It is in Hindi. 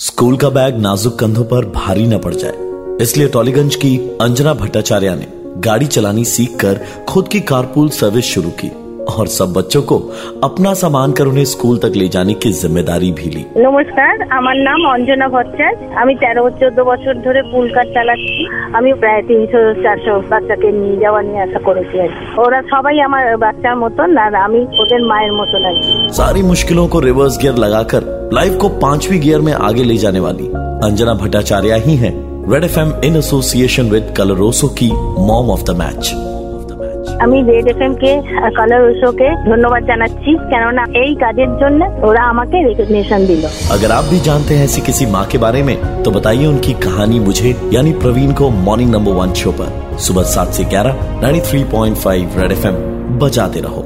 स्कूल का बैग नाजुक कंधों पर भारी न पड़ जाए इसलिए टॉलीगंज की अंजना भट्टाचार्य ने गाड़ी चलानी सीखकर खुद की कारपूल सर्विस शुरू की और सब बच्चों को अपना सामान कर उन्हें स्कूल तक ले जाने की जिम्मेदारी भी ली নমস্কার আমার নাম অঞ্জনা ভট্টাচ আমি তেরো চোদ্দ বছর ধরে পুল কার চালাচ্ছি আমি প্রায় তিনশো চারশো বাচ্চাকে নিয়ে যাওয়া নিয়ে আসা করেছি আর কি। ওরা সবাই আমার বাচ্চার মতন আর আমি ওদের মায়ের মতন আর কি। सारी मुश्किलों को रिवर्स गियर लगाकर लाइफ को पांचवी गियर में आगे ले जाने वाली अंजना भट्टाचार्य ही हैं red F in association with Colorosso की मॉम ऑफ द मैच আমি রেড এফ এম কে কালার ওশোকে ধন্যবাদ জানাচ্ছি কেননা এই কাজের জন্য ওরা আমাকে রেকগনিশন दिल अगर आप भी जानते हैं ऐसी किसी माँ के बारे में तो बताइए उनकी कहानी मुझे यानी प्रवीण को मॉर्निंग नंबर वन शो पर सुबह सात से ग्यारह nine three point five red F बजाते रहो